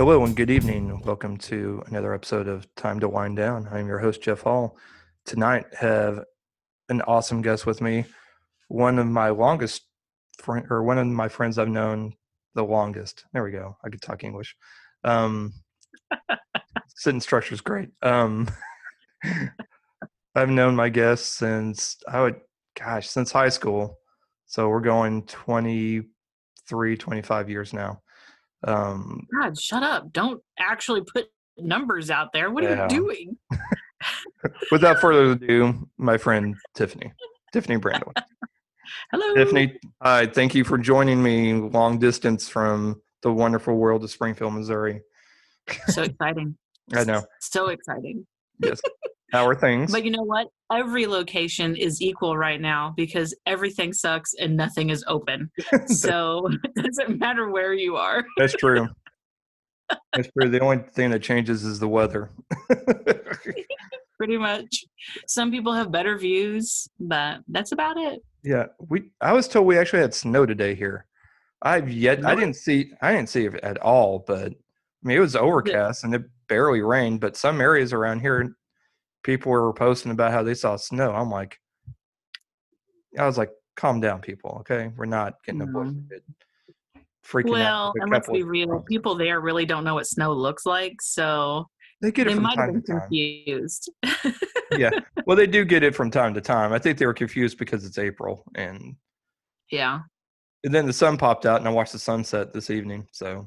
Hello and good evening. Welcome to another episode of Time to Wine Down. I'm your host Jeff Hall. Tonight have an awesome guest with me, one of my longest friend or one of my friends I've known the longest. There we go. I could talk English. Um, sentence structure is great. Um, I've known my guests since I would, gosh, since high school. So we're going 23, 25 years now. Um, God, shut up. Don't actually put numbers out there. What Yeah. are you doing? without further ado, my friend Tiffany, Tiffany Brandell. Hello. Tiffany, hi. Thank you for joining me long distance from the wonderful world of Springfield, Missouri. So exciting. I know. So exciting. Yes. How are things? But you know what? Every location is equal right now because everything sucks and nothing is open. So it doesn't matter where you are. That's true. That's true. The only thing that changes is the weather. Pretty much. Some people have better views, but that's about it. yeah, we. I was told we actually had snow today here. I've yet. I didn't see. I didn't see it at all. But I mean, it was overcast and it barely rained. But some areas around here, people were posting about how they saw snow. I'm like, I was like, calm down, people. Okay, we're not getting mm. a No. bushwick. Freaking Well, and let's be real. People there really don't know what snow looks like. So They get it they from might have time been to time. confused. yeah. Well, they do get it from time to time. I think they were confused because it's April and yeah. And then the sun popped out, and I watched the sunset this evening. So,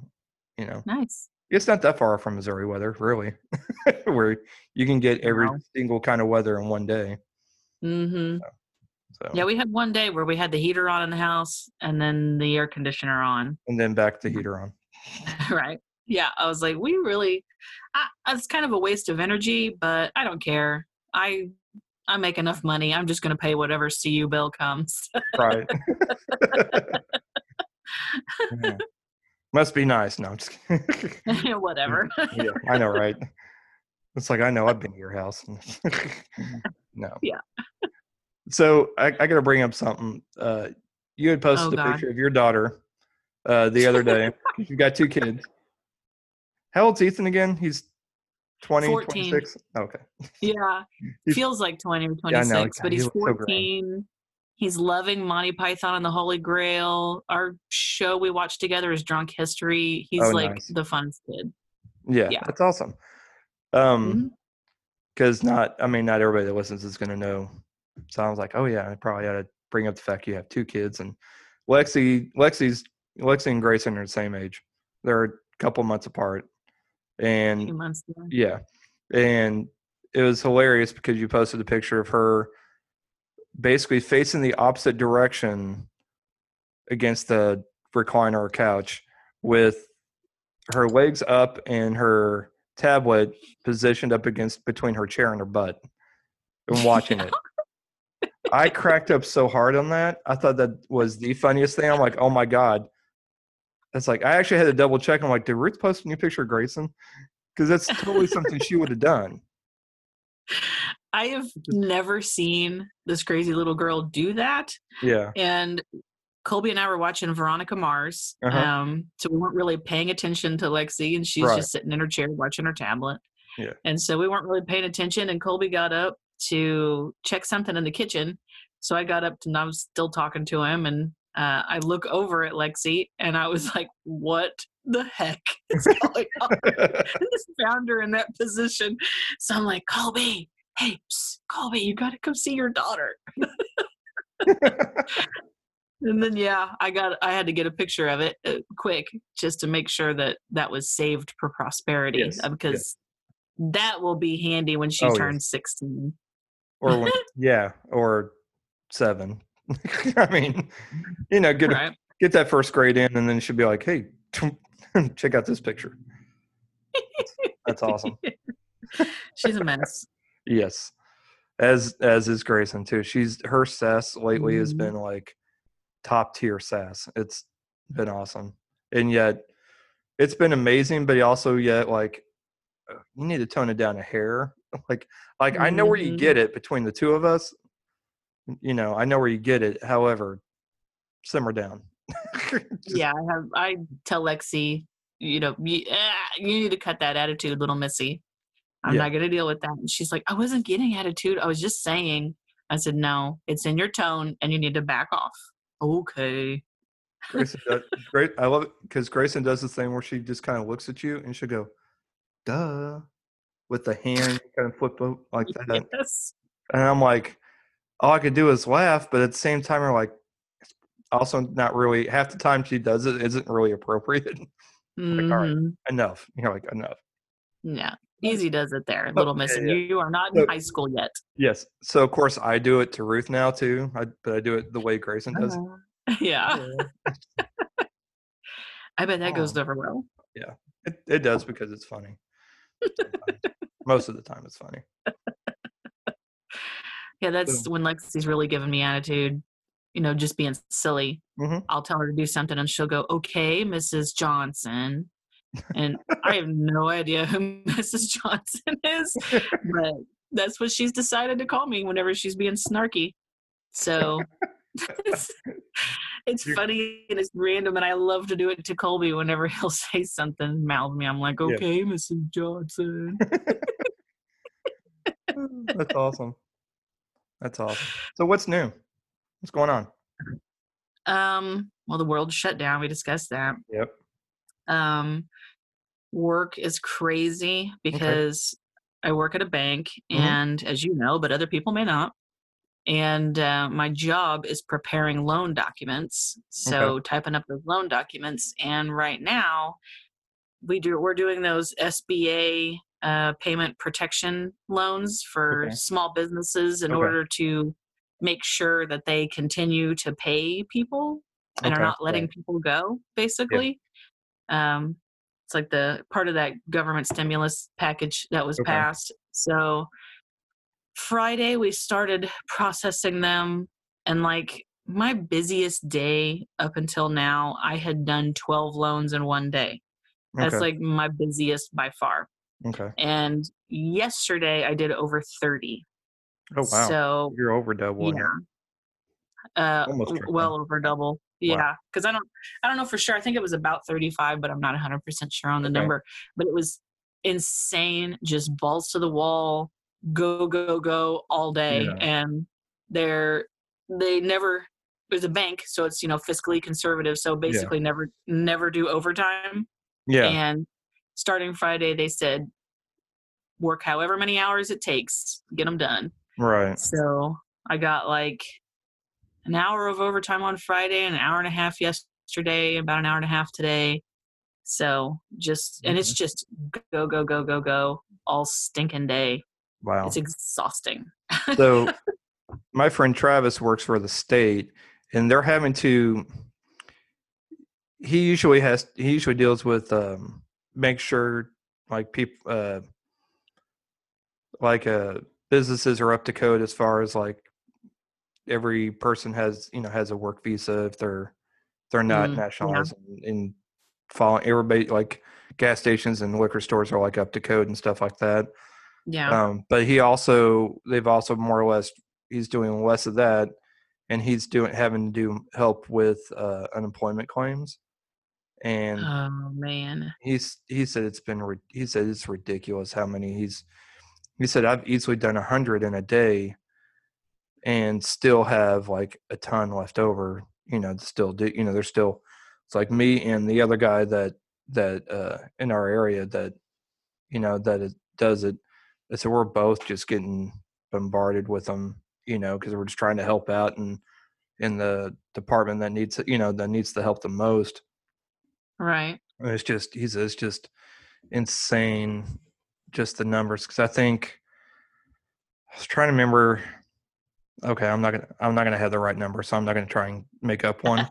you know, Nice. It's not that far from Missouri weather, really, where you can get every Wow. single kind of weather in one day. Mm-hmm. So, Yeah, we had one day where we had the heater on in the house and then the air conditioner on. and then back the heater on. right. Yeah. I was like, we really, I, it's kind of a waste of energy, but I don't care. I, I make enough money. I'm just going to pay whatever CU bill comes. Right. Yeah. Must be nice. No, I'm just kidding. whatever. yeah, I know, right? It's like I know I've been to your house. no. Yeah. So I, I got to bring up something. Uh, you had posted Oh, a picture of your daughter uh, the other day. You've got two kids. How old's Ethan again? He's 20, 14. 26? Okay. yeah. Feels like 20 or Yeah, I know, 26, but he's looks so 14. He's loving Monty Python and the Holy Grail. Our show we watch together is Drunk History. He's Oh, like nice. the funnest kid. Yeah, Yeah. that's awesome. Um, because not, I mean, not everybody that listens is going to know. So I was like, oh yeah, I probably ought to bring up the fact you have two kids and Lexi, Lexi's, Lexi and Grayson are the same age. They're a couple months apart, few and months yeah, and it was hilarious because you posted a picture of her basically facing the opposite direction against the recliner or couch with her legs up and her tablet positioned up against between her chair and her butt and watching it. I cracked up so hard on that. I thought that was the funniest thing. I'm like, oh my God. It's like I actually had to double check. I'm like, did Ruth post a new picture of Grayson? Because that's totally something she would have done. I have never seen this crazy little girl do that. Yeah. And Colby and I were watching Veronica Mars. Uh-huh. Um, so we weren't really paying attention to Lexi, and she's Right. just sitting in her chair watching her tablet. Yeah. And so we weren't really paying attention. And Colby got up to check something in the kitchen. So I got up and I was still talking to him. And uh, I look over at Lexi and I was like, what the heck is going on? I just found her in that position. So I'm like, Colby, hey, psst, Colby, you got to come see your daughter. And then yeah, I got I had to get a picture of it uh, quick just to make sure that that was saved for prosperity Yes, uh, because that will be handy when she Oh, yes. turns 16. or when, yeah, or seven. I mean, you know, get Right? get that first grade in, and then she'll be like, "Hey, check out this picture." That's awesome. She's a mess. Yes, as as is Grayson too. She's her sass lately has Mhm. been like top tier sass. It's been awesome, and yet it's been amazing. But also yet like "Uh, you need to tone it down a hair. Like, like I know where you Mhm. get it between the two of us. You know, I know where you get it. However, simmer down. Just- yeah, I have. I tell Lexi, you know, you, ah, you need to cut that attitude, little missy. I'm Yeah. not going to deal with that. And she's like, I wasn't getting attitude. I was just saying. I said, no, it's in your tone, and you need to back off. Okay. Grayson does, great. I love it because Grayson does this thing where she just kind of looks at you and she'll go, "Duh," with the hand kind of flip o- like that, Yes. and I'm like, all I could do is laugh, but at the same time, I'm like, also not really. Half the time she does it isn't really appropriate. Like, all right. Mhm. enough. You're like enough. Yeah. Easy does it there, little yeah, missy. yeah. You are not in So- high school yet. Yes. So of course I do it to Ruth now too. I, but I do it the way Grayson does. it. yeah. I bet that goes Oh. over well. Yeah, it, it does because it's funny. Most of the time, it's funny. Yeah, that's when Lexi's really giving me attitude, you know, just being silly. Mhm. I'll tell her to do something and she'll go, okay, Mrs. Johnson. And I have no idea who Mrs. Johnson is, but that's what she's decided to call me whenever she's being snarky. So it's, it's funny and it's random, and I love to do it to Colby whenever he'll say something, mouth me. I'm like, Yeah. okay, Mrs. Johnson. That's awesome. That's awesome. So what's new? What's going on? Um, well, the world shut down. We discussed that. Yep. Um, work is crazy because I work at a bank, Mhm. and as you know, but other people may not. And uh, my job is preparing loan documents, so typing up those loan documents. And right now, we do we're doing those SBA uh, payment protection loans for Okay. small businesses in Okay. order to make sure that they continue to pay people and Okay, are not letting people go basically um it's like the part of that government stimulus package that was Okay. passed so friday we started processing them and like my busiest day up until now i had done 12 loans in one day that's okay. like my busiest by far okay. and yesterday i did over 30 Oh wow. so You're over double. yeah. Uh, well over double. Yeah, because I don't, I don't know for sure. I think it was about thirty-five, but I'm not 100 percent sure on the Okay. number. But it was insane, just balls to the wall, go go go all day, Yeah. and they're they never. There's a bank, so it's you know fiscally conservative. So basically, never never do overtime. Yeah. And starting Friday, they said work however many hours it takes, get them done. right. So I got like an hour of overtime on Friday, an hour and a half yesterday, about an hour and a half today. So just, and it's just go, go, go, go, go all stinking day. Wow. It's exhausting. so my friend Travis works for the state and they're having to he usually has he usually deals with um make sure like people uh like uh businesses are up to code as far as like every person has you know has a work visa if they're they're not yeah. nationalized and, and following everybody like gas stations and liquor stores are like up to code and stuff like that Yeah. um, but he also they've also more or less he's doing less of that, and he's doing having to do help with uh, unemployment claims, and oh, man. he's he said it's been he said it's ridiculous how many he's he said I've easily done a hundred in a day, and still have like a ton left over. You know, still do you know there's still it's like me and the other guy that that uh, in our area that you know that it does it. So we're both just getting bombarded with them, you know, because we're just trying to help out and in the department that needs you know that needs the help the most. Right. And It's just he's it's just insane, just the numbers. Because I think I was trying to remember. Okay, I'm not gonna I'm not gonna have the right number, so I'm not gonna try and make up one.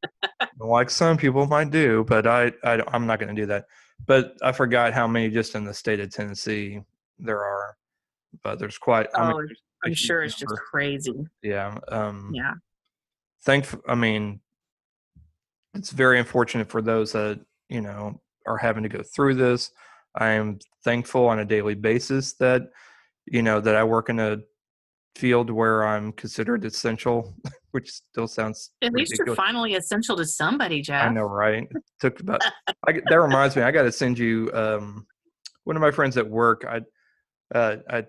like some people might do, but I, I I'm not gonna do that. But I forgot how many just in the state of Tennessee there are. But there's quite. I Oh, there's a I'm huge sure it's just crazy. Yeah. Um, Yeah. thank i mean it's very unfortunate for those that you know are having to go through this I am thankful on a daily basis that you know that I work in a field where I'm considered essential, which still sounds At least you're finally essential to somebody, Jeff. I know, right? It took about. I, that reminds me. I got to send you. Um, one of my friends at work. I, uh, I,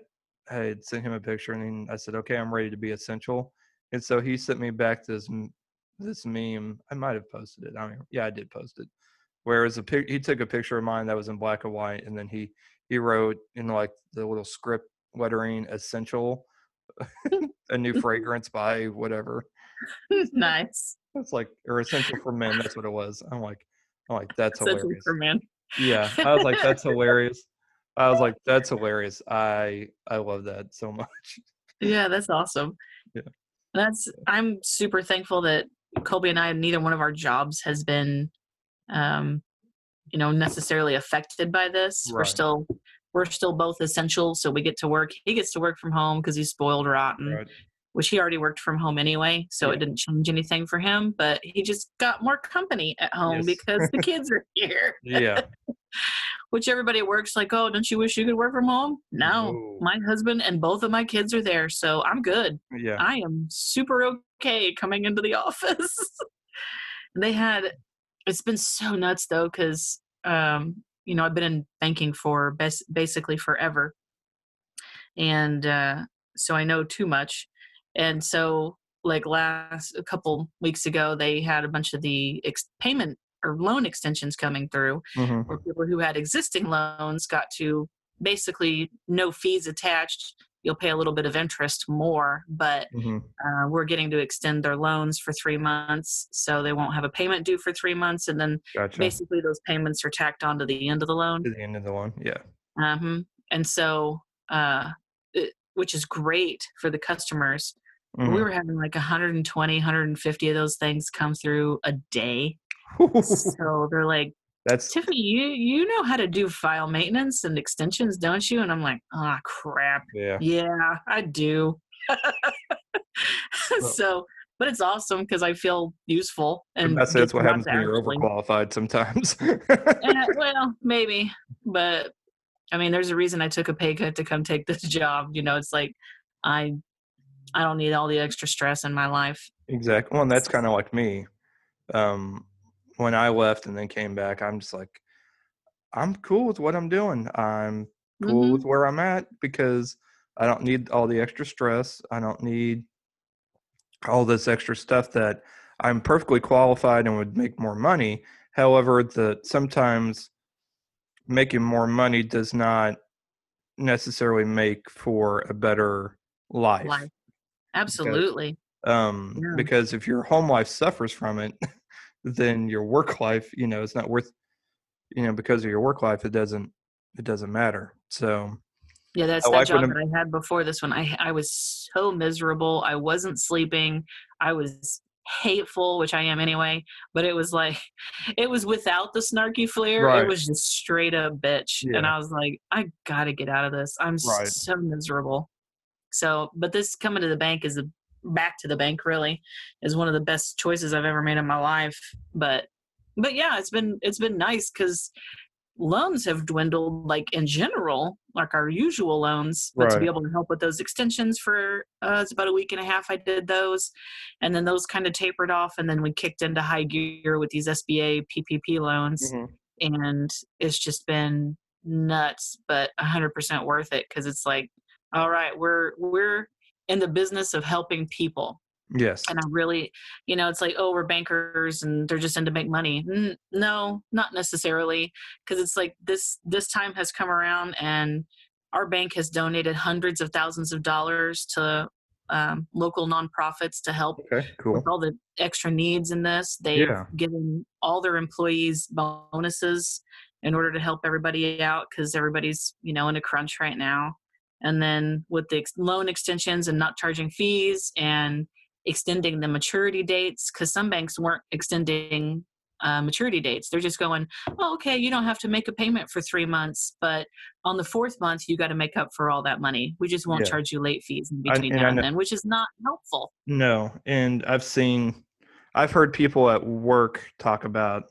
I had sent him a picture, and I said, "Okay, I'm ready to be essential." And so he sent me back this this meme. I might have posted it. I mean, yeah, I did post it. Whereas a pic, he took a picture of mine that was in black and white, and then he he wrote in like the little script lettering "essential," a new fragrance by whatever. nice. It's like or essential for men. That's what it was. I'm like, I'm like that's Essential hilarious. for men. Yeah, I was like, that's hilarious. I was like, that's hilarious. I I love that so much. Yeah, that's awesome. Yeah. That's I'm super thankful that Colby and I neither one of our jobs has been um you know necessarily affected by this. We're still we're still both essential so we get to work. He gets to work from home because he's spoiled rotten, Right. which he already worked from home anyway, so Yeah. it didn't change anything for him, but he just got more company at home Yes. because the kids are here. Yeah. Which everybody work's like, "Oh, don't you wish you could work from home?" No. My husband and both of my kids are there, so I'm good. Yeah. I am super okay coming into the office. they had it's been so nuts though cuz um you know, I've been in banking for bas- basically forever. And uh so I know too much. And so like last a couple weeks ago they had a bunch of the ex- payment or loan extensions coming through hmm where people who had existing loans got to basically no fees attached. You'll pay a little bit of interest more, but hmm uh, we're getting to extend their loans for three months, so they won't have a payment due for three months, and then Gotcha. basically those payments are tacked onto the end of the loan. to the end of the loan, Yeah. Um, and so, uh, it, which is great for the customers. But We were having like 120, 150 of those things come through a day. So they're like, That's Tiffany, you you know how to do file maintenance and extensions, don't you? And I'm like, ah, crap. yeah. Yeah, I do. Well- so, but it's awesome because I feel useful. And That's that's what happens when you're overqualified sometimes. Eh, well, maybe, but I mean, there's a reason I took a pay cut to come take this job. You know, it's like I I don't need all the extra stress in my life. exactly. Well, and that's kind of like me. Um, when I left and then came back, I'm just like, I'm cool with what I'm doing. I'm cool Mhm. with where I'm at because I don't need all the extra stress. I don't need all this extra stuff that I'm perfectly qualified and would make more money. However, the sometimes making more money does not necessarily make for a better life. Life. Absolutely. Um, Yeah. because if your home life suffers from it, then your work life, you know, it's not worth, you know, because of your work life, it doesn't, it doesn't matter. So, Yeah, that's that job that I had before this one. I I was so miserable. I wasn't sleeping. I was hateful, which I am anyway. But it was like, it was without the snarky flair. Right. It was just straight up bitch. And I was like, I gotta get out of this. I'm Right. so miserable. So, but this coming to the bank is a back to the bank. Really, is one of the best choices I've ever made in my life. But, but yeah, it's been it's been nice because loans have dwindled like in general like our usual loans but to be able to help with those extensions for uh, it's about a week and a half i did those and then those kind of tapered off and then we kicked into high gear with these sba ppp loans mhm, and it's just been nuts but 100% worth it because it's like all right we're we're in the business of helping people yes, and I really, you know, it's like, oh, we're bankers and they're just in to make money. N- no, not necessarily, because it's like this this time has come around and our bank has donated hundreds of thousands of dollars to um, local nonprofits to help okay, cool. with all the extra needs in this. They've Yeah. given all their employees bonuses in order to help everybody out because everybody's you know in a crunch right now. And then with the ex- loan extensions and not charging fees and extending the maturity dates because some banks weren't extending uh, maturity dates. They're just going, oh, okay, you don't have to make a payment for three months, but on the fourth month, you got to make up for all that money. We just won't Yeah. charge you late fees in I- between and now and then, which is not helpful. No, and I've seen, I've heard people at work talk about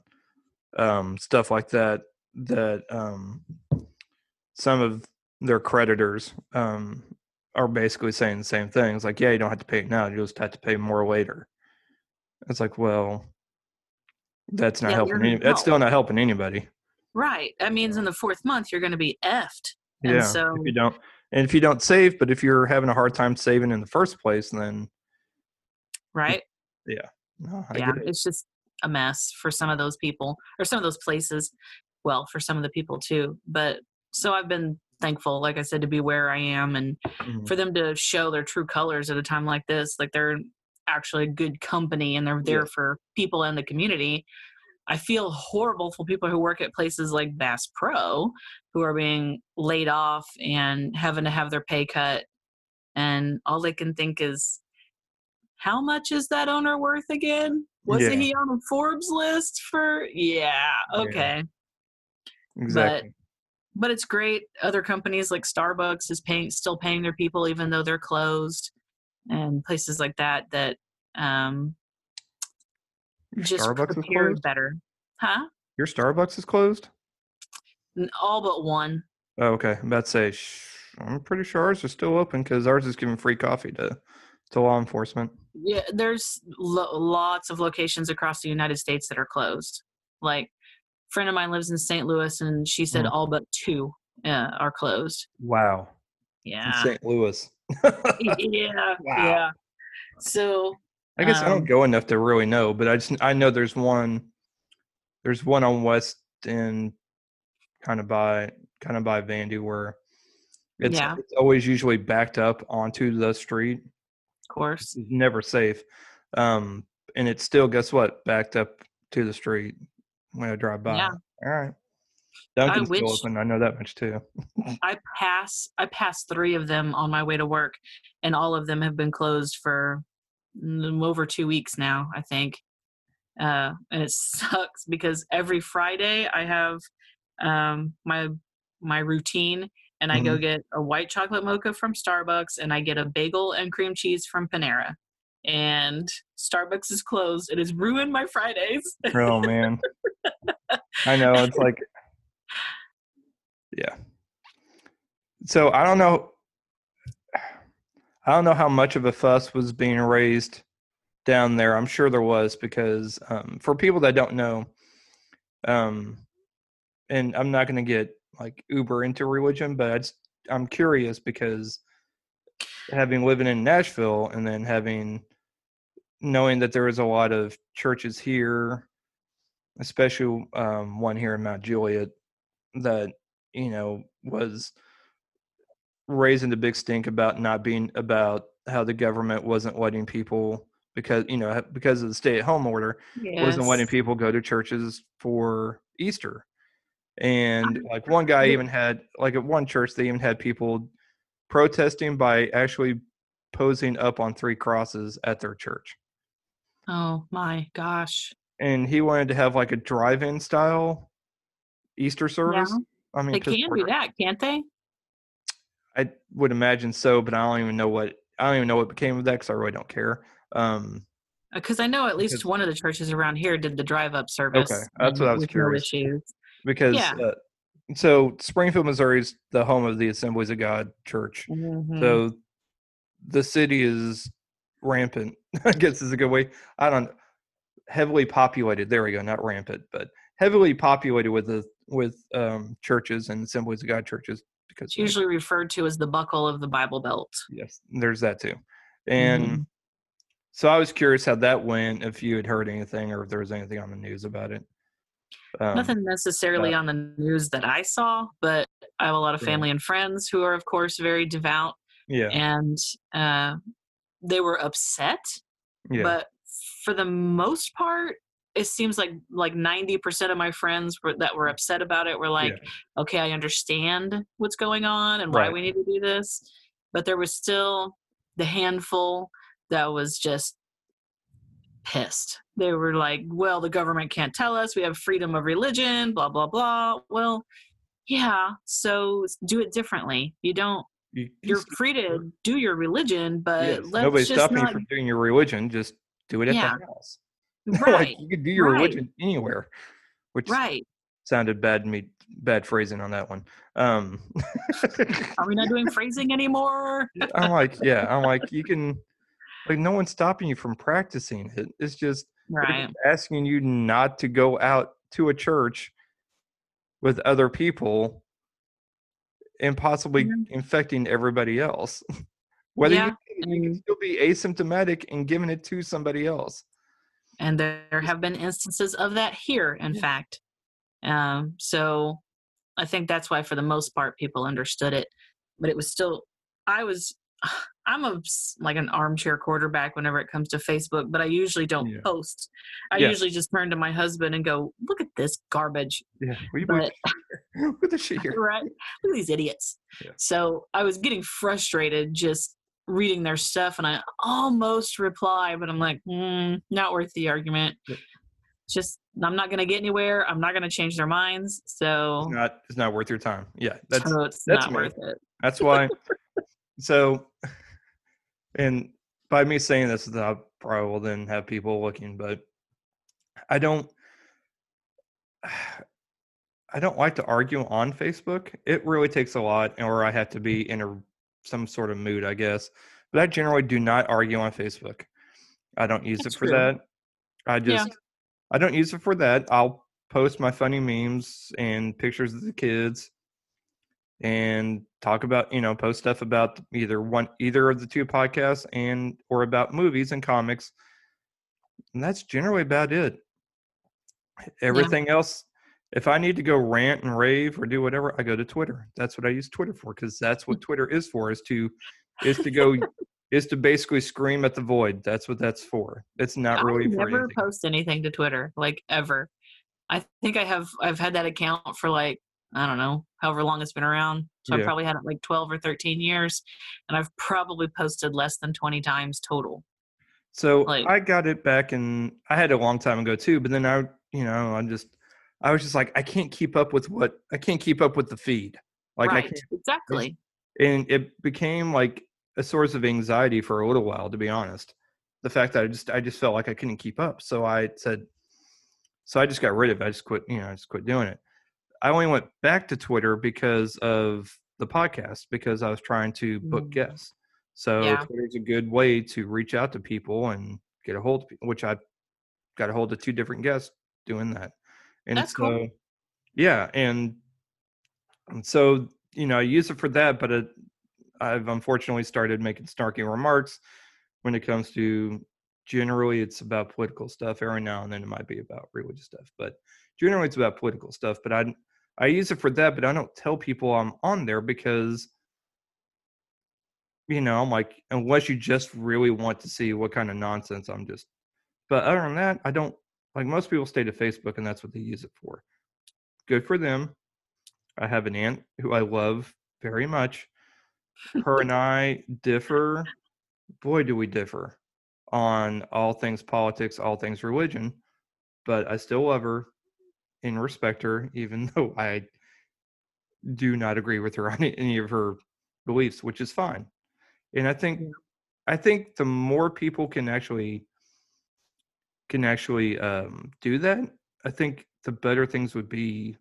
um, stuff like that that um, some of their creditors um, are basically saying the same thing. It's like, yeah, you don't have to pay it now; you just have to pay more later. It's like, well, that's not Yeah, helping. Any, that's still not helping anybody. Right. That means in the fourth month you're going to be effed. And Yeah, so if you don't, and if you don't save, but if you're having a hard time saving in the first place, then right. no, I yeah, it. it's just a mess for some of those people or some of those places. Well, for some of the people too. But so I've been thankful, like I said, to be where I am and Mhm. for them to show their true colors at a time like this. Like they're actually a good company and they're there Yeah. for people in the community. I feel horrible for people who work at places like Bass Pro who are being laid off and having to have their pay cut. And all they can think is, how much is that owner worth again? Wasn't Yeah. he on a Forbes list for? Yeah, Yeah. okay. exactly. But it's great. Other companies like Starbucks is paying, still paying their people even though they're closed, and places like that that um, just Starbucks is prepared closed. better, huh? Your Starbucks is closed. All but one. Oh, okay. I'm about to say, sh- I'm pretty sure ours is still open because ours is giving free coffee to to law enforcement. Yeah, there's lo- lots of locations across the United States that are closed. Like, friend of mine lives in St. Louis, and she said Mm. all but two uh, are closed. Wow. In Yeah, St. Louis. yeah, Wow. yeah. So I guess I Um, don't go enough to really know, but I just I know there's one. There's one on West and kind of by kind of by Vandy where it's, Yeah. it's always usually backed up onto the street. of course, It's never safe, um, and it's still guess what backed up to the street when I drive by. Yeah. All right. Dunkin's still wish- open. I know that much too. I pass I pass three of them on my way to work, and all of them have been closed for over two weeks now. I think, uh, and it sucks because every Friday I have um, my my routine, and I go get a white chocolate mocha from Starbucks, and I get a bagel and cream cheese from Panera. And Starbucks is closed. It has ruined my Fridays. Oh man. I know it's like yeah. So I don't know I don't know how much of a fuss was being raised down there. I'm sure there was because um, for people that don't know um and I'm not going to get like uber into religion, but I'm curious because having living in Nashville and then having knowing that there is a lot of churches here especially um, one here in Mount Juliet that you know was raising the big stink about not being about how the government wasn't letting people because you know because of the stay-at-home order wasn't letting people go to churches for Easter. And like one guy even had like at one church they even had people protesting by actually posing up on three crosses at their church. Oh my gosh. And he wanted to have like a drive-in style Easter service. I mean, they can do that, can't they? I would imagine so, but I don't even know what I don't even know what became of that because I really don't care. Um, Because I know at least one of the churches around here did the drive-up service. Okay, that's what I was curious. issues. because Yeah. uh, so Springfield, Missouri is the home of the Assemblies of God Church. Mhm. So the city is rampant. I guess is a good way. I don't heavily populated. There we go. Not rampant, but heavily populated with the with um, churches and Assemblies of God churches because it's usually referred to as the buckle of the Bible Belt. yes, there's that too. And Mhm. so I was curious how that went. If you had heard anything or if there was anything on the news about it. Um, Nothing necessarily on the news that I saw, but I have a lot of Yeah. family and friends who are, of course, very devout, Yeah. and uh, they were upset. Yeah. But for the most part, it seems like like ninety percent of my friends were, that were upset about it were like, okay, I understand what's going on and why Right. we need to do this. But there was still the handful that was just pissed. They were like, well, the government can't tell us. We have freedom of religion, blah, blah, blah. Well, yeah, so do it differently. You don't, You, you're free to do your religion, but yes, let's nobody's just stopping not. you from doing your religion. Just do it at Yeah. the house. Right, like you could do your right. religion anywhere, which right. sounded bad me bad phrasing on that one. Um, Are we not doing phrasing anymore? I'm like, yeah, I'm like, you can, like, no one's stopping you from practicing it. It's just Right. asking you not to go out to a church with other people and possibly Mhm. infecting everybody else. Whether Yeah, you, you can still be asymptomatic and giving it to somebody else. and there have been instances of that here in fact um, so i think that's why for the most part people understood it but it was still i was i'm a like an armchair quarterback whenever it comes to facebook but i usually don't Yeah. post i Yeah. usually just turn to my husband and go look at this garbage Yeah, but with the shit here. right look at these idiots Yeah. so i was getting frustrated just reading their stuff and i almost reply but i'm like mm, not worth the argument just i'm not going to get anywhere i'm not going to change their minds so It's not. It's not worth your time. Yeah, that's so it's that's not me. worth it That's why. so, and by me saying this, I probably will then have people looking, but I don't. I don't like to argue on Facebook. It really takes a lot, or I have to be in a some sort of mood, I guess. But I generally do not argue on Facebook. I don't use That's it for true. that. I just I don't use it for that. I'll post my funny memes and pictures of the kids and talk about, you know, post stuff about either one either of the two podcasts and or about movies and comics. And that's generally about it. Everything else if I need to go rant and rave or do whatever, I go to Twitter. That's what I use Twitter for because that's what Twitter is for is to is to go is to basically scream at the void. That's what that's for. It's not i really for never anything. post anything to twitter like ever i think i have i've had that account for like i don't know however long it's been around so Yeah. i've probably had it like 12 or 13 years and i've probably posted less than 20 times total So Like- I got it back and I had it a long time ago too, but then I, you know, I just, I was just like, I can't keep up with what, I can't keep up with the feed. Like I right can't, exactly and it became like a source of anxiety for a little while, to be honest. The fact that I just, I just felt like I couldn't keep up. So I said, so I just got rid of it. I just quit, you know, I just quit doing it. I only went back to Twitter because of the podcast, because I was trying to book Mm. guests. So Yeah. Twitter's a good way to reach out to people and get a hold of people, which I got a hold of two different guests doing that. And That's so, cool. yeah. And, and so, you know, I use it for that, but it, I've unfortunately started making snarky remarks when it comes to generally it's about political stuff. Every now and then it might be about religious stuff, but generally it's about political stuff. But I, I use it for that, but I don't tell people I'm on there because you know, I'm like, unless you just really want to see what kind of nonsense I'm just. But other than that, I don't like most people stay to Facebook and that's what they use it for. Good for them. I have an aunt who I love very much. Her and I differ. Boy, do we differ on all things politics, all things religion. But I still love her and respect her, even though I do not agree with her on any of her beliefs, which is fine. And I think I think the more people can actually can actually um, do that, I think the better things would be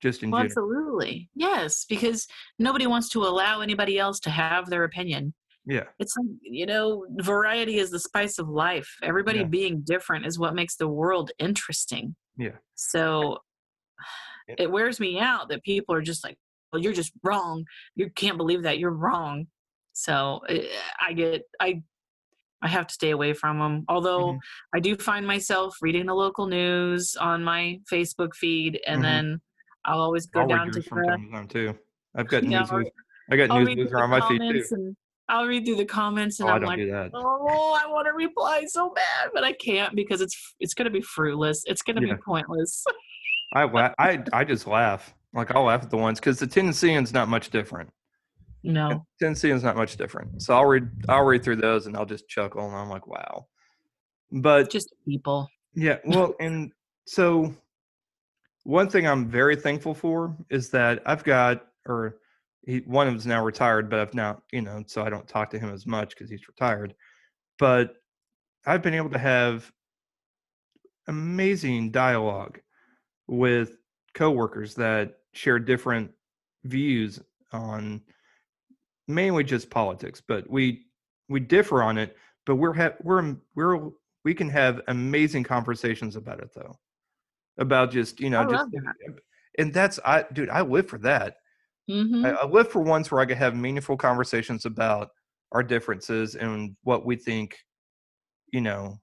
just in Well, absolutely. Yes, because nobody wants to allow anybody else to have their opinion. Yeah. It's you know, variety is the spice of life. Everybody Yeah. being different is what makes the world interesting. Yeah. So Yeah. it wears me out that people are just like, well, you're just wrong. You can't believe that. You're wrong. So eh, I get, I, I have to stay away from them. Although Mhm. I do find myself reading the local news on my Facebook feed, and Mhm. then I'll always go I'll down to from the, time to time too. I've got Yeah, news. I'll- I got I'll news read through loser the on my feed too. and I'll read through the comments, and Oh, I'm like, oh, I want to reply so bad, but I can't because it's it's going to be fruitless. It's going to Yeah. be pointless. I, la- I I just laugh. Like I'll laugh at the ones because the Tennessean's not much different. no, Tennessean's not much different. So I'll read I'll read through those and I'll just chuckle and I'm like, wow. But just people. Yeah, well, and so one thing I'm very thankful for is that I've got, or he, one of them's now retired, but I've now, you know, so I don't talk to him as much because he's retired. But I've been able to have amazing dialogue with coworkers that share different views on mainly just politics, but we we differ on it. But we're ha- we're we're we can have amazing conversations about it though, about just you know I just and that's I dude I live for that. Hmm I, I live for ones where I could have meaningful conversations about our differences and what we think, you know,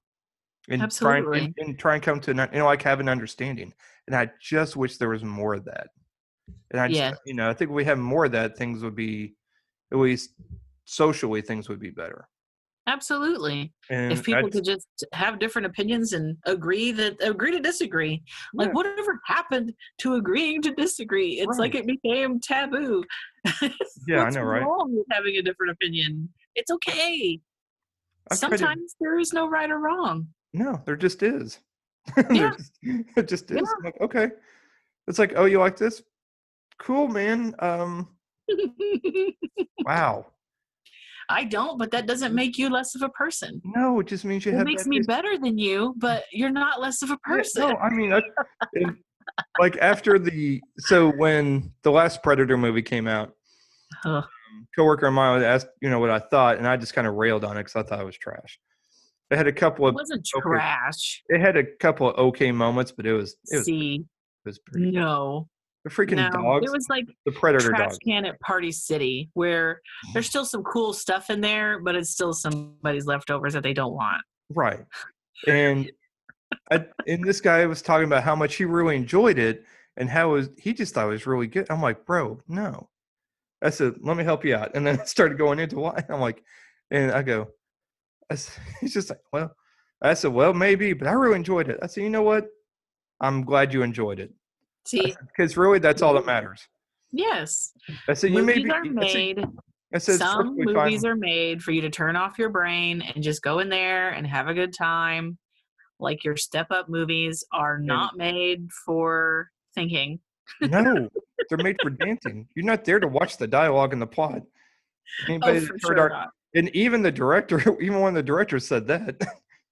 and try and, and, try and come to an, you know like have an understanding. And I just wish there was more of that. And I just Yeah. you know I think if we have more of that, things would be at least socially things would be better. Absolutely. And if I people could just have different opinions and agree that agree to disagree like Yeah. whatever happened to agreeing to disagree it's like it became taboo Yeah, I know, right? having a different opinion it's okay I've tried to- sometimes there is no right or wrong No, there just is. Yeah. just- it just is. Yeah. Like, okay. It's like, oh, you like this? Cool, man. Um, wow. I don't but that doesn't mm. make you less of a person No, it just means you it have makes that me taste. better than you but you're not less of a Yeah, person no, I mean, I, and, like after the so when the last Predator movie came out, Ugh. Um, coworker of mine asked, you know, what I thought, and I just kind of railed on it because I thought it was trash. It had a couple it of wasn't okay. trash it had a couple of okay moments, but it was it was, see it was pretty. no The freaking no dogs, it was like the Predator trash can at Party City, where there's still some cool stuff in there, but it's still somebody's leftovers that they don't want. Right. And I, and this guy was talking about how much he really enjoyed it and how it was he just thought it was really good. I'm like, bro, no. I said, let me help you out. And then I started going into why. I'm like, and I go, I s he's just like, well, I said, well, maybe, but I really enjoyed it. I said, you know what? I'm glad you enjoyed it See, because really that's all that matters. yes, I said, you may movies be. are made. I said, Some movies fine. are made for you to turn off your brain and just go in there and have a good time. Like your step up movies are not made for thinking. No, they're made for dancing. You're not there to watch the dialogue and the plot. Anybody Oh, for heard sure our- not. and even the director, even one of the directors said that.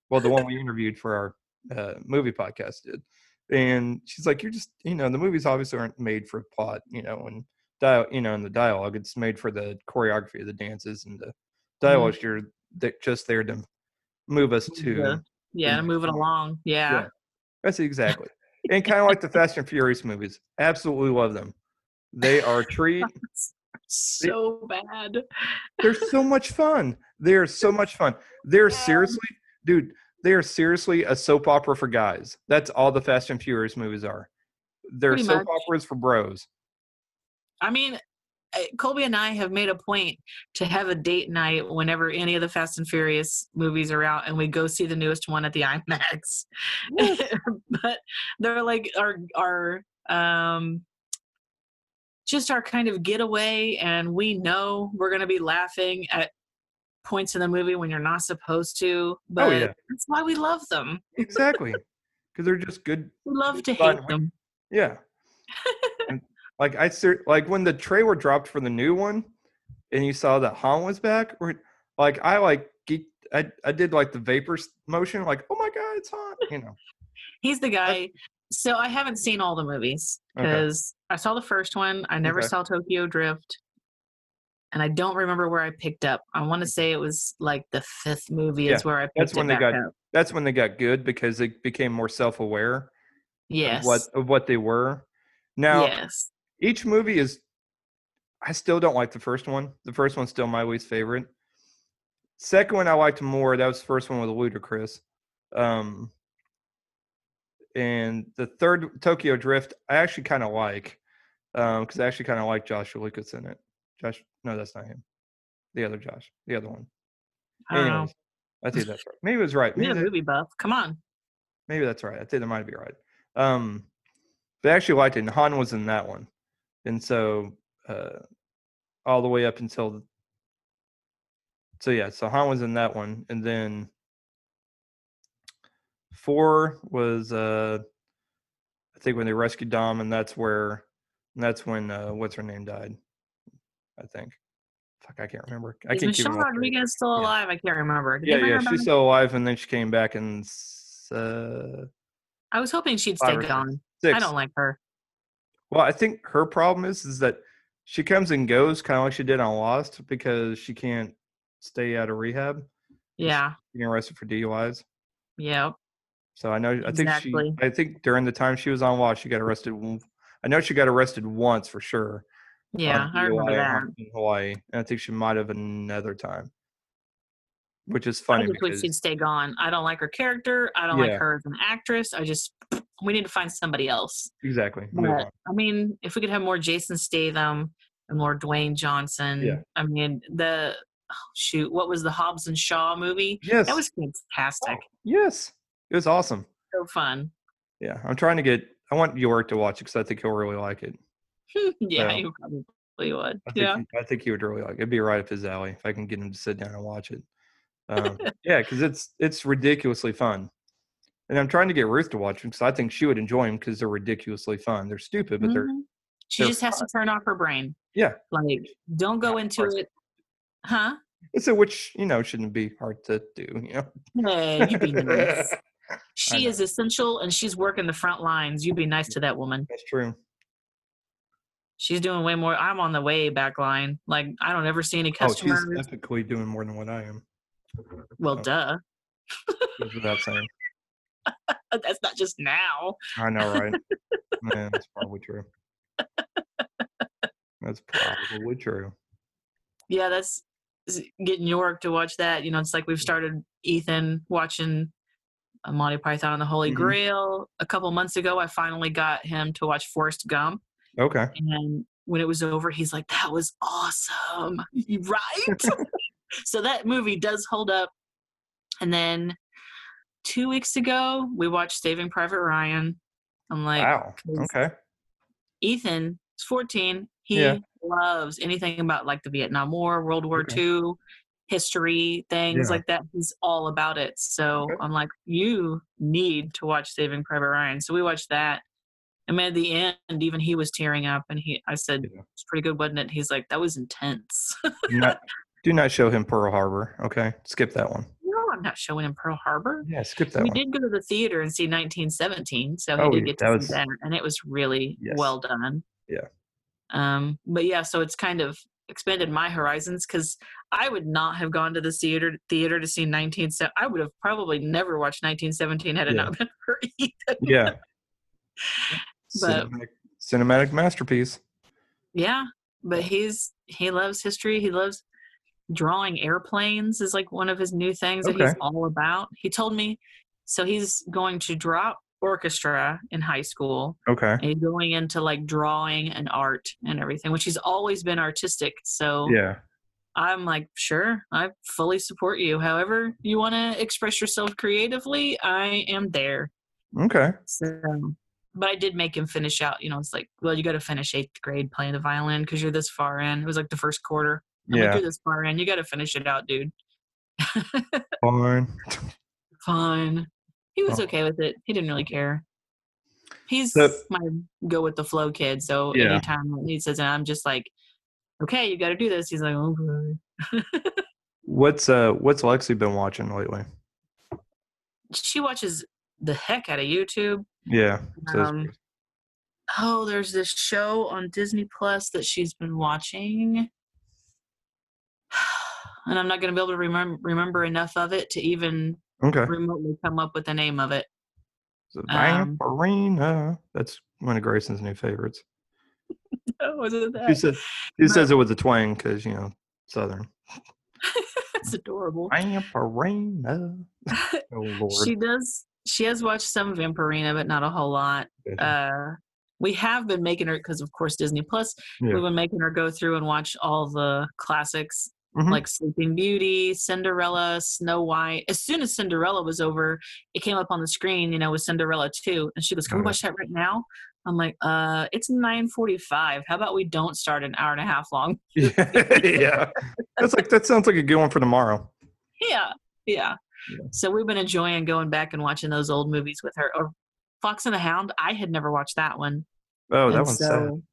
well, the one we interviewed for our uh, movie podcast did, and she's like, "You're just, you know, the movies obviously aren't made for plot, you know, and dial, you know, and the dialogue. It's made for the choreography of the dances and the mm-hmm. dialogue. You're th- just there to move us to. Yeah. Yeah, next moving one. along. Yeah. Yeah. That's exactly, and kind of like the Fast and Furious movies. Absolutely love them. They are treat. So bad. They're so much fun. They're so much fun. They're Yeah. seriously, dude. They are seriously a soap opera for guys. That's all the Fast and Furious movies are. They're Pretty soap much. operas for bros. I mean, uh, Colby and I have made a point to have a date night whenever any of the Fast and Furious movies are out, and we go see the newest one at the IMAX. but they're like our our um just our kind of getaway, and we know we're gonna be laughing at points in the movie when you're not supposed to. Oh, but Oh, yeah. that's why we love them. Exactly, because they're just good. We love to hate them. Yeah. And, like I ser- like when the trailer dropped for the new one, and you saw that Han was back. Or like I like geeked, I I did like the vapor motion. Like oh my god, it's hot, You know. He's the guy. So I haven't seen all the movies Okay. because I saw the first one. I never Okay. saw Tokyo Drift, and I don't remember where I picked up. I want to say it was like the fifth movie Yeah, is where I picked that's when they got up. That's when they got good because they became more self aware. Yes. of what of what they were. Now yes. each movie is I still don't like the first one. The first one's still my least favorite. Second one I liked more. That was the first one with Ludacris. Um and the third Tokyo Drift I actually kind of like. Um because I actually kind of like Joshua Lucas in it. Josh no, that's not him. The other Josh. The other one. I don't know. I think that's right. Maybe it was right. You're Maybe a movie buff. Come on. Maybe that's right. I think that might be right. Um, but I actually liked it. And Han was in that one, and so uh, all the way up until. So yeah, so Han was in that one, and then four was uh, I think when they rescued Dom, and that's where, and that's when uh, what's her name died. I think. Fuck, I can't remember. I Is can't Michelle. Rodriguez still Yeah. alive? I can't remember. Did Yeah, yeah, she's still alive, and then she came back and uh, I was hoping she'd stay gone. six. I don't like her. Well, I think her problem is is that she comes and goes kind of like she did on Lost because she can't stay out of rehab. Yeah. Getting arrested for DUIs. Yep. So I know I think Exactly. she I think during the time she was on Lost, she got arrested. I know she got arrested once for sure. Yeah, I remember that. in Hawaii, and I think she might have another time, which is I funny wish because she'd stay gone. I don't like her character. I don't Yeah. like her as an actress. I just we need to find somebody else. exactly. But. I mean, if we could have more Jason Statham and more Dwayne Johnson. Yeah. I mean, the oh, shoot, what was the Hobbs and Shaw movie? Yes, That was fantastic. Oh, yes, it was awesome. So fun. Yeah, I'm trying to get. I want York to watch it because I think he'll really like it. yeah, So- you probably would. I think Yeah. he, I think he would really like. it. It'd be right up his alley if I can get him to sit down and watch it. Um, yeah, because it's it's ridiculously fun, and I'm trying to get Ruth to watch them because I think she would enjoy them because they're ridiculously fun. They're stupid, but they're Mhm. She they're just has to turn off her brain. Yeah. Like, don't go Yeah, into it. Huh? it's a which you know shouldn't be hard to do. You know, Hey, you be nice. She is essential and she's working the front lines. You'd be nice to that woman. that's true. She's doing way more. I'm on the way back line. Like I don't ever see any customers. Oh, she's ethically doing more than what I am. well, oh. duh. Goes without saying. That's not just now. I know, right? Man, that's probably true. That's probably true. Yeah, that's getting York to watch that. You know, it's like we've started Ethan watching uh, Monty Python and the Holy Mhm. Grail. A couple months ago, I finally got him to watch Forrest Gump. Okay. And when it was over, he's like, that was awesome. right? so that movie does hold up. And then two weeks ago, we watched Saving Private Ryan. I'm like, wow. Okay. Ethan is 14. He Yeah. loves anything about like the Vietnam War, World War Okay. II, history, things Yeah. like that. He's all about it. So Okay. I'm like, you need to watch Saving Private Ryan. So we watched that. And at the end, even he was tearing up, and he, I said, Yeah. "It's pretty good, wasn't it?" He's like, "That was intense." Do not, do not show him Pearl Harbor. Okay. Skip that one. no, I'm not showing him Pearl Harbor. Yeah, skip that we one. did go to the theater and see 1917, so he Oh, did get to that see was- that, and it was really Yes. well done. Yeah. Um, but yeah, so it's kind of expanded my horizons because I would not have gone to the theater theater to see 19. I would have probably never watched 1917 had it Yeah. not been for Ethan. Yeah. But- cinematic, cinematic masterpiece. Yeah, but he's he loves history. He loves drawing airplanes is like one of his new things that he's all about. He told me so he's going to drop orchestra in high school Okay. and going into like drawing and art and everything, which he's always been artistic. So Yeah. I'm like, sure, I fully support you. However, you want to express yourself creatively, I am there. Okay. So, but I did make him finish out. You know, it's like, well, you got to finish eighth grade playing the violin because you're this far in. It was like the first quarter. I'm like, Yeah. you're this far in. You got to finish it out, dude. Fine. Fine. He was Oh. okay with it. He didn't really care. He's So- my go with the flow kid. So Yeah. anytime he says, and I'm just like, okay, you got to do this. He's like, okay. What's uh what's Lexi been watching lately? she watches the heck out of YouTube. Yeah. Um, oh, there's this show on Disney Plus that she's been watching. And I'm not going to be able to remember remember enough of it to even okay. remotely come up with the name of it. So um, Vampirina. That's one of Grayson's new favorites. Oh, was it She that? says she says it with a twang because you know Southern. That's adorable. Vampirina. Oh Lord. She does. She has watched some of Vampirina, but not a whole lot. Uh, we have been making her because, of course, Disney Plus. Yeah. We've been making her go through and watch all the classics Mhm. like Sleeping Beauty, Cinderella, Snow White. As soon as Cinderella was over, it came up on the screen, you know, with Cinderella too. And she goes, Can we watch that right now? I'm like, uh, it's 945. How about we don't start an hour and a half long? yeah. That's like that sounds like a good one for tomorrow. Yeah. Yeah. Yeah. So we've been enjoying going back and watching those old movies with her. Or Fox and the Hound. I had never watched that one. Oh, that And one's sad. so-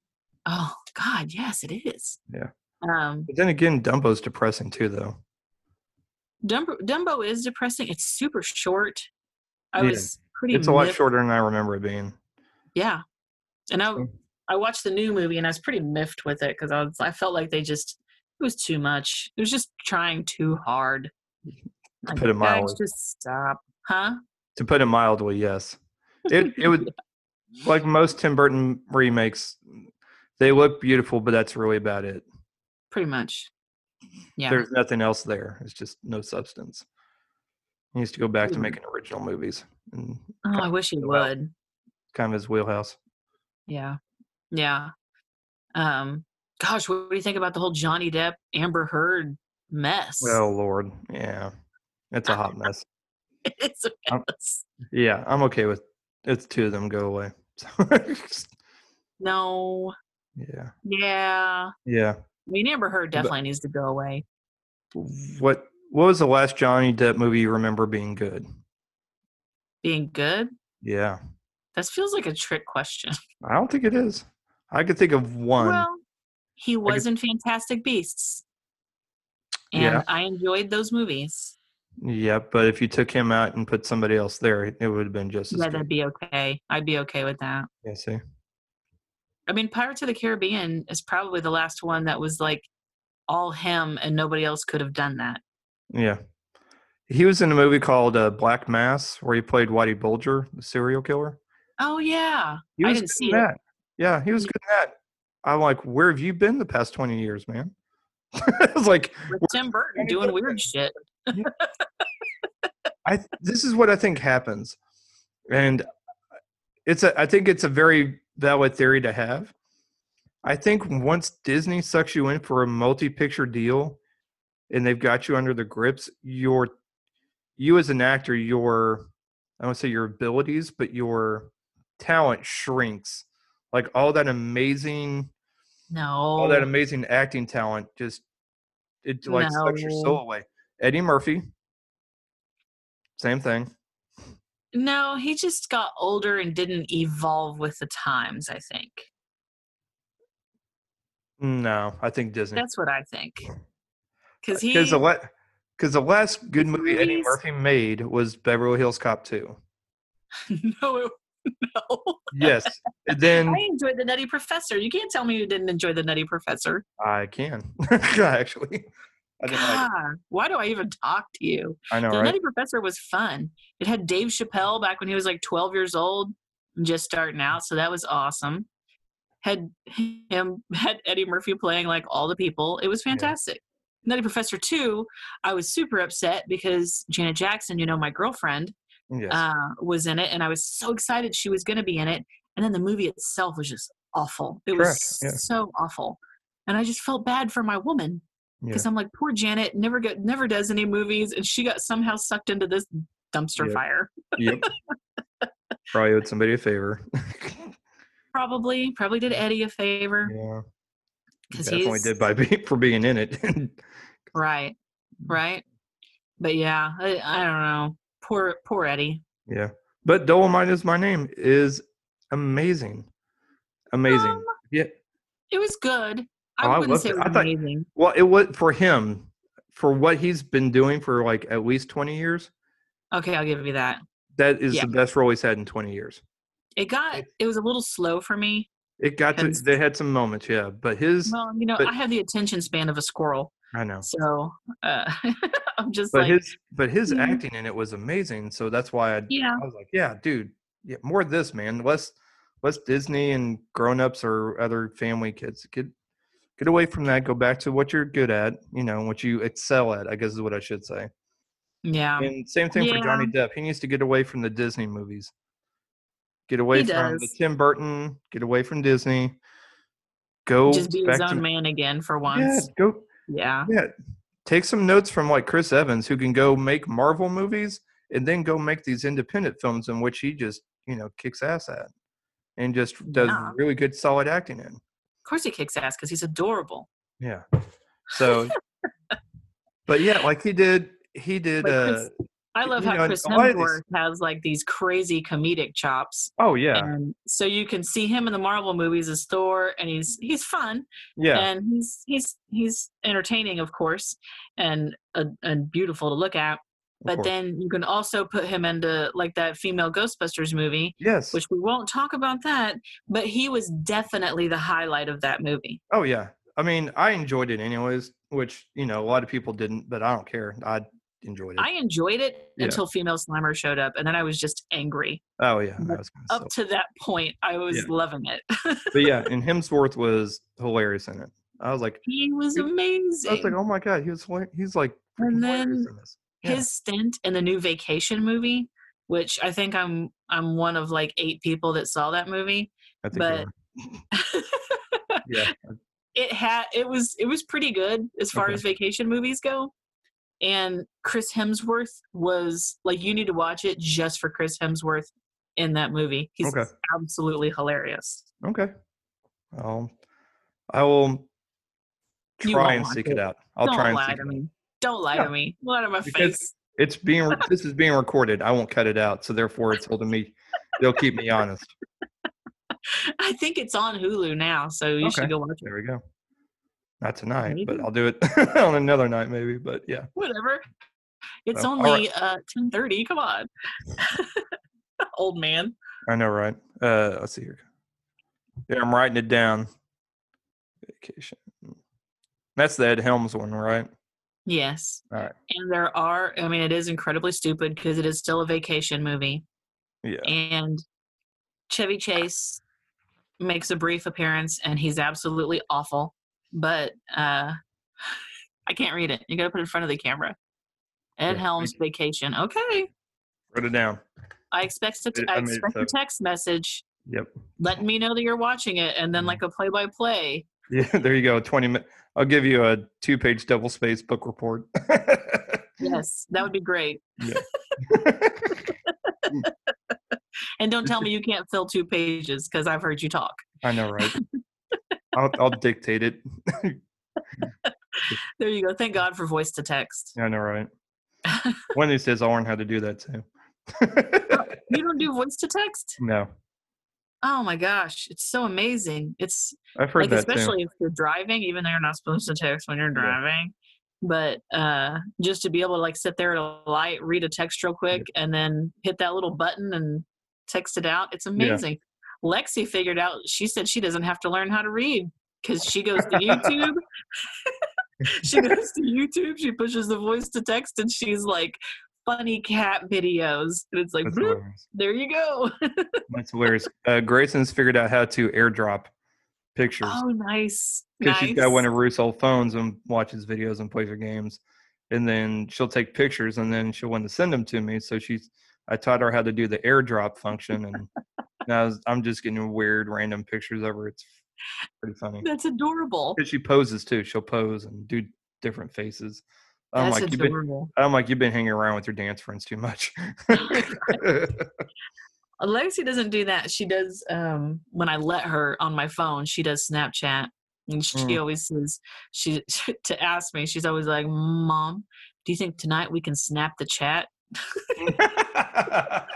Oh God, yes, it is. Yeah. Um, But then again, Dumbo's depressing too, though. Dumbo, Dumbo is depressing. It's super short. I Yeah. was pretty. It's a lot miffed shorter than I remember it being. Yeah. And I I watched the new movie and I was pretty miffed with it because I was I felt like they just it was too much. It was just trying too hard. Like, put it mildly. just stop, huh? To put it mildly, yes. It it would like most Tim Burton remakes. They look beautiful, but that's really about it. Pretty much. Yeah. There's nothing else there. It's just no substance. He needs to go back to Mm. making original movies and oh, I wish he would. kind of his wheelhouse. Yeah. Yeah. Um gosh, what do you think about the whole Johnny Depp Amber Heard mess? Well, Lord, yeah, it's a hot mess. it's a I'm- mess. Yeah, I'm okay with it's two of them go away. No. yeah, Yeah. yeah. I mean Amber Heard definitely needs to go away. What what was the last Johnny Depp movie you remember being good? Being good? Yeah, That feels like a trick question. I don't think it is. I could think of one. Well, he could- was in Fantastic Beasts. And Yeah. I enjoyed those movies. Yeah, but if you took him out and put somebody else there, it would have been just as Yeah, good. that'd be okay. I'd be okay with that. Yeah, see, I mean, Pirates of the Caribbean is probably the last one that was like all him and nobody else could have done that. yeah. He was in a movie called uh, Black Mass, where he played Whitey Bulger, the serial killer. Oh yeah. He I didn't see in it. that. Yeah, he was good in that. I'm like, where have you been the past 20 years, man? I was like, Tim Burton doing weird shit. I this is what I think happens, and it's a I think it's a very valid theory to have. I think once Disney sucks you in for a multi-picture deal, and they've got you under the grips, your you as an actor, your I don't say your abilities, but your talent shrinks. Like all that amazing, No. all that amazing acting talent just it like sucks your soul away. Eddie Murphy, same thing. no, he just got older and didn't evolve with the times, I think. No, I think Disney. That's what I think. Uh, Cuz he Because the la- because the last good movie Eddie Murphy made was Beverly Hills Cop 2. No, it- no. Yes. then I enjoyed the Nutty Professor. You can't tell me you didn't enjoy the Nutty Professor. I can actually. Didn't like. why do I even talk to you? I know, the right? Nutty Professor was fun. It had Dave Chappelle back when he was like 12 years old, just starting out, so that was awesome. Had him had Eddie Murphy playing like all the people. It was Yeah. fantastic. Nutty Professor 2, I was super upset because Janet Jackson, you know, my girlfriend, Yes. uh, was in it, and I was so excited she was going to be in it. And then the movie itself was just awful. It was yeah. so awful, and I just felt bad for my woman yeah. because I'm like, poor Janet never get never does any movies, and she got somehow sucked into this dumpster Yep. fire. Yep. Probably owed somebody a favor. Probably, probably did Eddie a favor yeah. because Definitely he's did by being for being in it. right, right. But yeah, I, I don't know. Poor, poor Eddie. yeah. But Dolemite is my name is amazing. Amazing. Um, yeah. It was good. I Oh, I wouldn't say it was I thought- amazing. Well, it was for him, for what he's been doing for like at least 20 years. Okay, I'll give you that. That is Yeah. the best role he's had in 20 years. It got It- was a little slow for me. It got to, they had some moments, yeah. But his, Well, you know, but- I have the attention span of a squirrel, I know. so uh, I'm just But like, his, but his Mhm. acting in it was amazing. So that's why I, yeah, I was like, yeah, dude, yeah, more of this, man. Less, less Disney and grown ups or other family kids. Get, get away from that. Go back to what you're good at, you know, what you excel at, I guess is what I should say. yeah. And same thing for Johnny Depp. He needs to get away from the Disney movies. Get away He from the. Tim Burton. Get away from Disney. Go Just be his own to man again for yeah. once. Go Yeah. yeah. Take some notes from like Chris Evans, who can go make Marvel movies and then go make these independent films in which he just you know kicks ass at, and just does Yeah. really good solid acting in. Of course he kicks ass because he's adorable. Yeah. So, but yeah, like he did. He did. Like uh I love how know, Chris a lot of these- Hemsworth has like these crazy comedic chops. Oh yeah, And so you can see him in the Marvel movies as Thor and he's he's fun yeah. and he's he's he's entertaining of course and uh, and beautiful to look at. But then you can also put him into like that female Ghostbusters movie, Yes. which we won't talk about that. But he was definitely the highlight of that movie. oh yeah. I mean, I enjoyed it anyways, which you know a lot of people didn't, but I don't care. I enjoyed it. I enjoyed it Yeah. until female Slimer showed up, and then I was just angry. oh yeah. Up to that point, I was Yeah. loving it. but yeah, and Hemsworth was hilarious in it. I was like, he was amazing. I was like, oh my god, he was he's like And then in this. Yeah. his stint in the new vacation movie which i think i'm i'm one of like eight people that saw that movie but- yeah, it had it was it was pretty good as far Okay. as vacation movies go and chris hemsworth was like you need to watch it just for chris hemsworth in that movie he's Okay. absolutely hilarious okay. Um, I will try and seek it. it out. I'll don't try and seek it out. me don't lie Yeah. to me lie to my Because- face It's being this is being recorded. I won't cut it out, so therefore it's holding me. They'll keep me honest. i think it's on hulu now so you Okay. should go watch it There we go. Not tonight, but I'll do it on another night, maybe. But yeah, whatever. It's Well, all right. only uh ten thirty. Come on, old man. I know, right? Uh, let's see here. Yeah, I'm writing it down. Vacation. That's the Ed Helms one, right? Yes, All right. and there are. I mean, it is incredibly stupid because it is still a vacation movie, Yeah. and Chevy Chase makes a brief appearance, and he's absolutely awful. But uh I can't read it. You got to put it in front of the camera. Ed Yeah, Helms vacation. Okay, Wrote it down. I expect a, I I expect a text message Yep. letting me know that you're watching it, and then Mhm. like a play-by-play. Yeah, there you go. 20 minutes. I'll give you a two page double space book report. Yes, that would be great. Yeah. And don't tell me you can't fill two pages because I've heard you talk. I know, right? I'll, I'll dictate it. There you go. Thank God for voice to text. I know, right? One of these days, I'll learn how to do that too. You don't do voice to text? no, Oh my gosh, it's so amazing. It's I've heard like that especially if you're driving, even though you're not supposed to text when you're Yeah. driving. But uh just to be able to like sit there at a light, read a text real quick, and then hit that little button and text it out. It's amazing. Lexi figured out she said she doesn't have to learn how to read because she goes to YouTube. she goes to YouTube, she pushes the voice to text, and she's like funny cat videos. And it's like, bloop, there you go. That's hilarious. Uh, Grayson's figured out how to airdrop pictures oh, nice. because nice. she's got one of Ruth's old phones and watches videos and plays her games, and then she'll take pictures and then she'll want to send them to me. So she's I taught her how to do the airdrop function, and now I'm just getting weird random pictures of her. It's pretty funny That's adorable. because she poses too. She'll pose and do different faces. I'm That's like you've been. I'm like, you've been hanging around with your dance friends too much. Alexi doesn't do that. She does um when I let her on my phone, she does Snapchat. And she Mm. always says she to ask me, she's always like, Mom, do you think tonight we can snap the chat?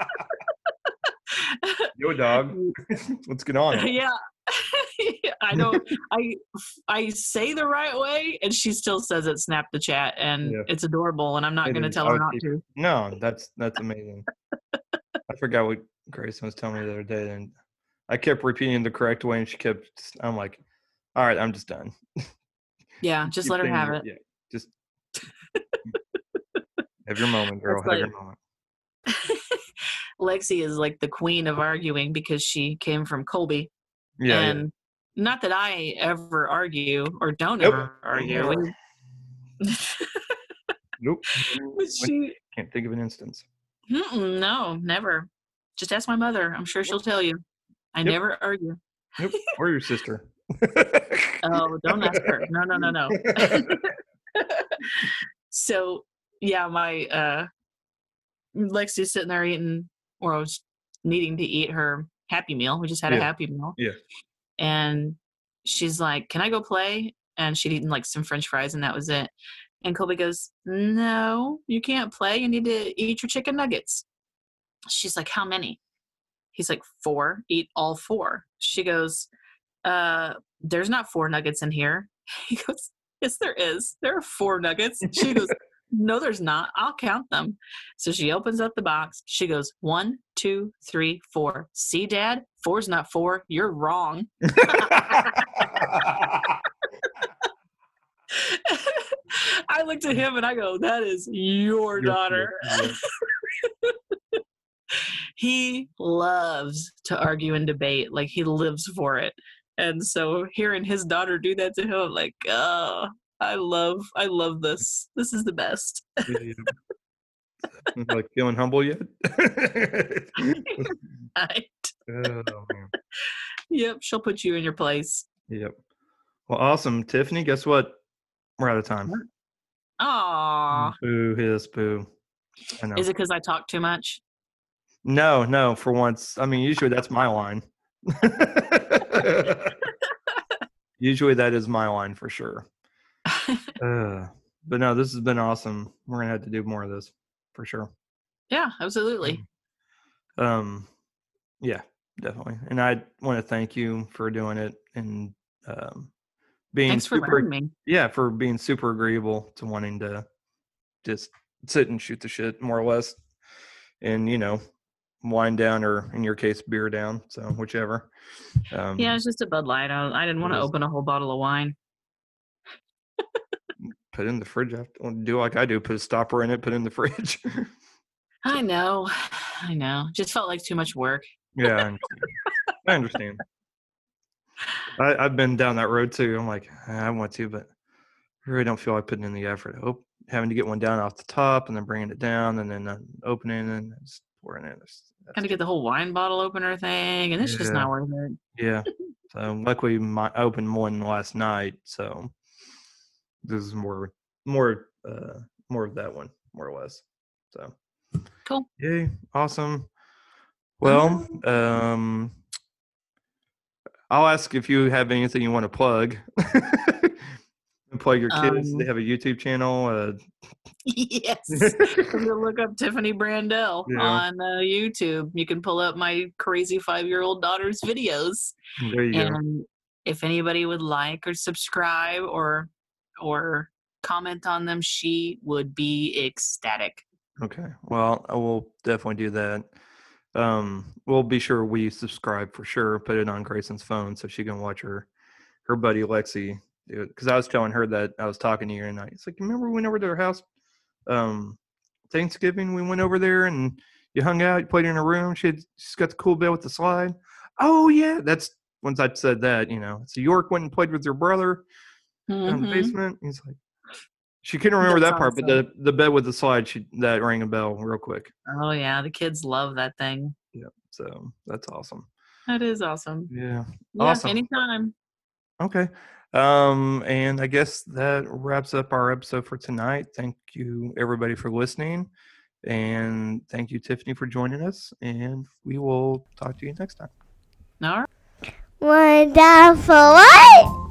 Yo, dog. What's going on? yeah. I don't I I say the right way and she still says it snap the chat and Yeah. it's adorable and I'm not gonna tell her not to. No, that's that's amazing. I forgot what Grayson was telling me the other day, and I kept repeating the correct way, and she kept. I'm like, all right, I'm just done. Yeah, just let her have it. Yeah, just have your moment, girl. That's have your moment. Lexi is like the queen of arguing because she came from Colby. Yeah, yeah. and not that I ever argue or don't Nope. ever argue. Nope. she, Can't think of an instance. no, never. Just ask my mother. I'm sure she'll tell you. I Yep. never argue. Nope. Or your sister. Oh, don't ask her. No, no, no, no. so yeah, my uh Lexi's sitting there eating or I was needing to eat her happy meal. We just had a happy meal. Yeah. And she's like, Can I go play? And she'd eaten like some French fries and that was it. And Colby goes, No, you can't play. You need to eat your chicken nuggets. She's like, How many? He's like, Four. Eat all four. She goes, uh, there's not four nuggets in here. He goes, Yes, there is. There are four nuggets. She goes, no, there's not. I'll count them. So she opens up the box. She goes, one, two, three, four. See, Dad? Four's not four. You're wrong. I looked at him and I go, that is your Your- daughter. he loves to argue and debate. Like he lives for it. And so hearing his daughter do that to him, I'm like, oh, I love, I love this. This is the best. Yeah, yeah. like feeling humble yet? Right. oh. Yep, she'll put you in your place. Yep. Well, awesome, Tiffany. Guess what? We're out of time. Aw. Boo, hiss, boo. Is it because I talk too much? No, no. For once, I mean, usually that's my line. usually that is my line for sure. Uh, but no, this has been awesome. We're gonna have to do more of this for sure. yeah, absolutely. Um, yeah, definitely. And I want to thank you for doing it and um, being Thanks for super, me. yeah, for being super agreeable to wanting to just sit and shoot the shit more or less, and you know, wine down or in your case, beer down. So whichever. Um, Yeah, it's just a Bud Light. I, I didn't want to open a whole bottle of wine. Put it in the fridge. I have to do like I do, put a stopper in it, put it in the fridge. I know. I know. Just felt like too much work. yeah, I understand. I understand. I, I've been down that road too. I'm like, "Ah, I want to, but I really don't feel like putting in the effort. Oh, having to get one down off the top and then bringing it down and then opening and just pouring it. It's- that's Kind of get the whole wine bottle opener thing, and it's just not worth it. Yeah. So luckily, my I opened one last night, so this is more, more, uh, more of that one, more or less. So Cool. Yay! Awesome. Well, um, I'll ask if you have anything you want to plug. plug your kids. they Um, have a YouTube channel. Uh, yes. Look up Tiffany Brandell Yeah. on uh, YouTube, you can pull up my crazy five year old daughter's videos. there you go. And if anybody would like or subscribe or or comment on them, she would be ecstatic. Okay. Well, I will definitely do that. Um, we'll be sure we subscribe for sure. Put it on Grayson's phone so she can watch her her buddy Lexi do it. Because I was telling her that I was talking to you and I it's like, remember we went over to her house um Thanksgiving, we went over there and you hung out, you played in her room, she had she's got the cool bed with the slide. Oh yeah, that's once I said that, you know. So York went and played with your brother in the Mhm. basement. He's like she couldn't remember That's that part, but the the bed with the slide, she that rang a bell real quick. Oh yeah, the kids love that thing. Yeah, so that's awesome. That is awesome. Yeah. Yeah, Awesome. anytime. Okay. Um, and I guess that wraps up our episode for tonight. Thank you everybody for listening. And thank you, Tiffany, for joining us. And we will talk to you next time. All right. Wonderful. What?